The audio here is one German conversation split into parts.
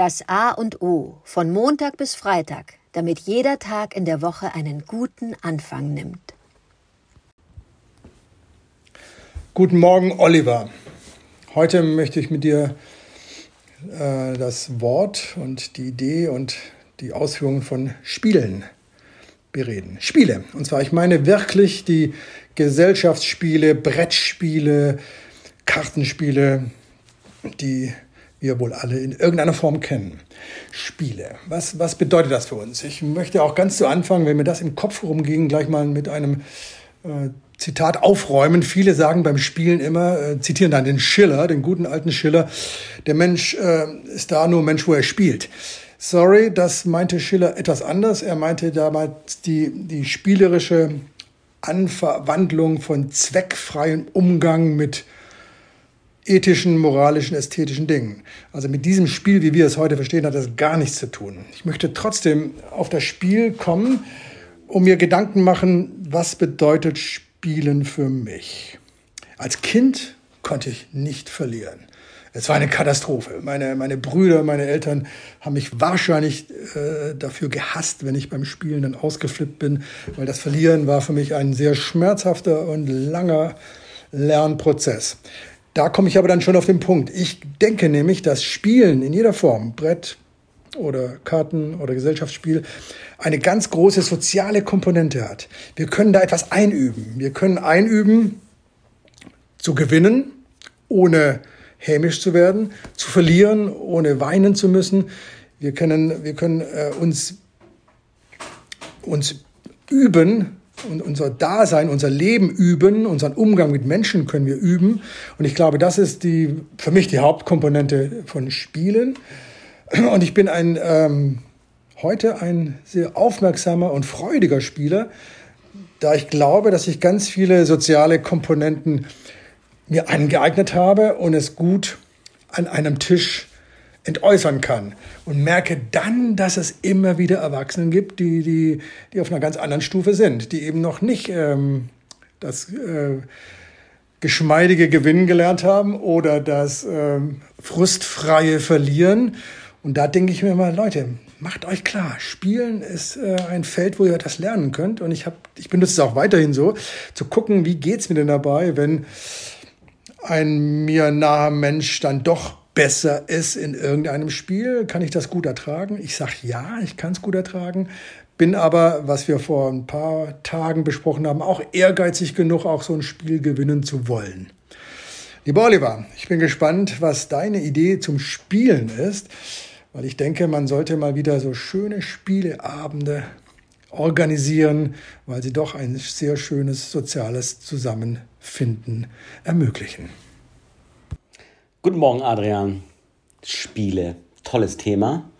Das A und O von Montag bis Freitag, damit jeder Tag in der Woche einen guten Anfang nimmt. Guten Morgen, Oliver. Heute möchte ich mit dir äh, das Wort und die Idee und die Ausführungen von Spielen bereden. Spiele. Und zwar, ich meine wirklich die Gesellschaftsspiele, Brettspiele, Kartenspiele, die wir wohl alle in irgendeiner Form kennen. Spiele. Was, was bedeutet das für uns? Ich möchte auch ganz zu Anfang, wenn mir das im Kopf rumging, gleich mal mit einem äh, Zitat aufräumen. Viele sagen beim Spielen immer, äh, zitieren dann den Schiller, den guten alten Schiller, der Mensch äh, ist da nur Mensch, wo er spielt. Sorry, das meinte Schiller etwas anders. Er meinte damals die, die spielerische Anverwandlung von zweckfreiem Umgang mit ethischen, moralischen, ästhetischen Dingen. Also mit diesem Spiel, wie wir es heute verstehen, hat das gar nichts zu tun. Ich möchte trotzdem auf das Spiel kommen, um mir Gedanken machen, was bedeutet Spielen für mich. Als Kind konnte ich nicht verlieren. Es war eine Katastrophe. Meine, meine Brüder, meine Eltern haben mich wahrscheinlich äh, dafür gehasst, wenn ich beim Spielen dann ausgeflippt bin, weil das Verlieren war für mich ein sehr schmerzhafter und langer Lernprozess. Da komme ich aber dann schon auf den Punkt. Ich denke nämlich, dass Spielen in jeder Form, Brett oder Karten oder Gesellschaftsspiel, eine ganz große soziale Komponente hat. Wir können da etwas einüben. Wir können einüben, zu gewinnen, ohne hämisch zu werden, zu verlieren, ohne weinen zu müssen. Wir können, wir können äh, uns, uns üben, und unser Dasein, unser Leben üben, unseren Umgang mit Menschen können wir üben. Und ich glaube, das ist die, für mich die Hauptkomponente von Spielen. Und ich bin ein, ähm, heute ein sehr aufmerksamer und freudiger Spieler, da ich glaube, dass ich ganz viele soziale Komponenten mir angeeignet habe und es gut an einem Tisch entäußern kann und merke dann, dass es immer wieder Erwachsenen gibt, die, die, die auf einer ganz anderen Stufe sind, die eben noch nicht ähm, das äh, geschmeidige Gewinnen gelernt haben oder das ähm, frustfreie Verlieren. Und da denke ich mir mal, Leute, macht euch klar, Spielen ist äh, ein Feld, wo ihr das lernen könnt. Und ich, hab, ich benutze es auch weiterhin so, zu gucken, wie geht's mir denn dabei, wenn ein mir naher Mensch dann doch besser ist in irgendeinem Spiel? Kann ich das gut ertragen? Ich sage ja, ich kann es gut ertragen. Bin aber, was wir vor ein paar Tagen besprochen haben, auch ehrgeizig genug, auch so ein Spiel gewinnen zu wollen. Lieber Oliver, ich bin gespannt, was deine Idee zum Spielen ist, weil ich denke, man sollte mal wieder so schöne Spieleabende organisieren, weil sie doch ein sehr schönes soziales Zusammenfinden ermöglichen. Guten Morgen, Adrian. Spiele, tolles Thema.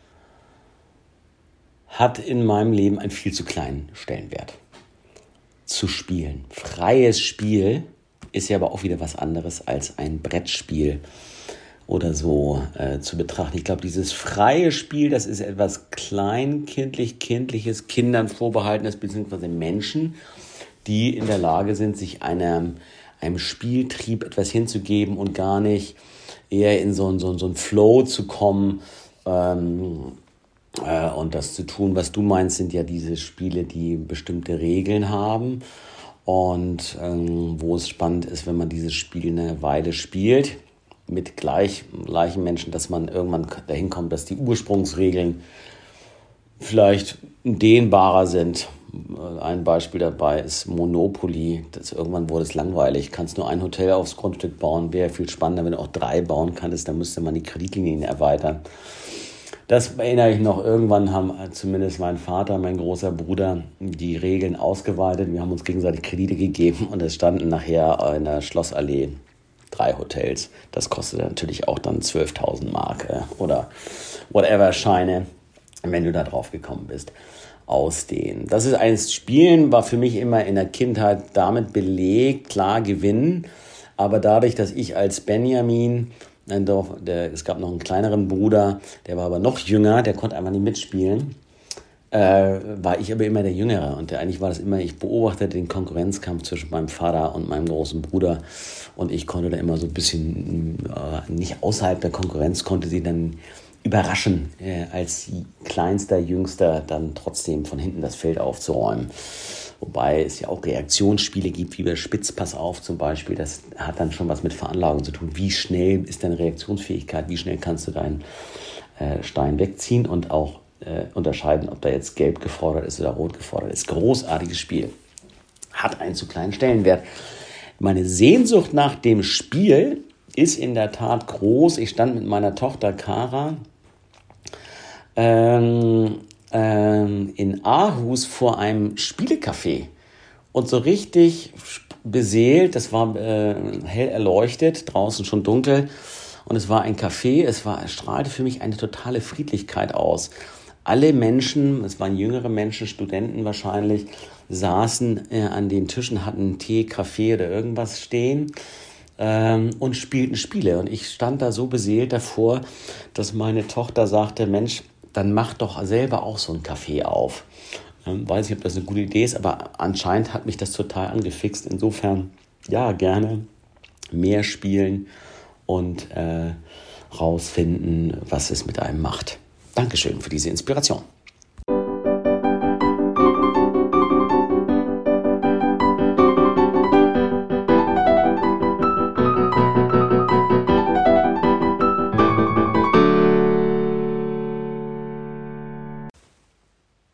Hat in meinem Leben einen viel zu kleinen Stellenwert. Zu spielen. Freies Spiel ist ja aber auch wieder was anderes als ein Brettspiel oder so äh, zu betrachten. Ich glaube, dieses freie Spiel, das ist etwas kleinkindlich, kindliches, Kindern vorbehaltenes, beziehungsweise Menschen, die in der Lage sind, sich einem, einem Spieltrieb etwas hinzugeben und gar nicht eher in so, so, so einen Flow zu kommen ähm, äh, und das zu tun. Was du meinst, sind ja diese Spiele, die bestimmte Regeln haben und ähm, wo es spannend ist, wenn man dieses Spiel eine Weile spielt mit gleich, gleichen Menschen, dass man irgendwann dahin kommt, dass die Ursprungsregeln vielleicht dehnbarer sind ein Beispiel dabei ist Monopoly. Das, irgendwann wurde es langweilig. Kannst nur ein Hotel aufs Grundstück bauen. Wäre viel spannender, wenn du auch drei bauen kannst. Dann müsste man die Kreditlinien erweitern. Das erinnere ich noch. Irgendwann haben zumindest mein Vater, mein großer Bruder die Regeln ausgeweitet. Wir haben uns gegenseitig Kredite gegeben und es standen nachher in der Schlossallee drei Hotels. Das kostete natürlich auch dann 12.000 Mark äh, oder whatever Scheine, wenn du da drauf gekommen bist ausdehnen. Das ist eins Spielen, war für mich immer in der Kindheit damit belegt, klar gewinnen, aber dadurch, dass ich als Benjamin, der, es gab noch einen kleineren Bruder, der war aber noch jünger, der konnte einfach nicht mitspielen, äh, war ich aber immer der Jüngere. Und eigentlich war das immer, ich beobachtete den Konkurrenzkampf zwischen meinem Vater und meinem großen Bruder. Und ich konnte da immer so ein bisschen, äh, nicht außerhalb der Konkurrenz, konnte sie dann überraschen, äh, als kleinster, jüngster dann trotzdem von hinten das Feld aufzuräumen. Wobei es ja auch Reaktionsspiele gibt, wie bei Spitzpass auf zum Beispiel. Das hat dann schon was mit Veranlagung zu tun. Wie schnell ist deine Reaktionsfähigkeit? Wie schnell kannst du deinen äh, Stein wegziehen und auch äh, unterscheiden, ob da jetzt gelb gefordert ist oder rot gefordert ist. Großartiges Spiel. Hat einen zu kleinen Stellenwert. Meine Sehnsucht nach dem Spiel ist in der Tat groß. Ich stand mit meiner Tochter Kara ähm, ähm, in Aarhus vor einem Spielecafé und so richtig beseelt, das war äh, hell erleuchtet, draußen schon dunkel und es war ein Café, es, war, es strahlte für mich eine totale Friedlichkeit aus. Alle Menschen, es waren jüngere Menschen, Studenten wahrscheinlich, saßen äh, an den Tischen, hatten Tee, Kaffee oder irgendwas stehen ähm, und spielten Spiele. Und ich stand da so beseelt davor, dass meine Tochter sagte, Mensch, dann mach doch selber auch so ein Café auf. Ähm, weiß nicht, ob das eine gute Idee ist, aber anscheinend hat mich das total angefixt. Insofern, ja, gerne mehr spielen und äh, rausfinden, was es mit einem macht. Dankeschön für diese Inspiration.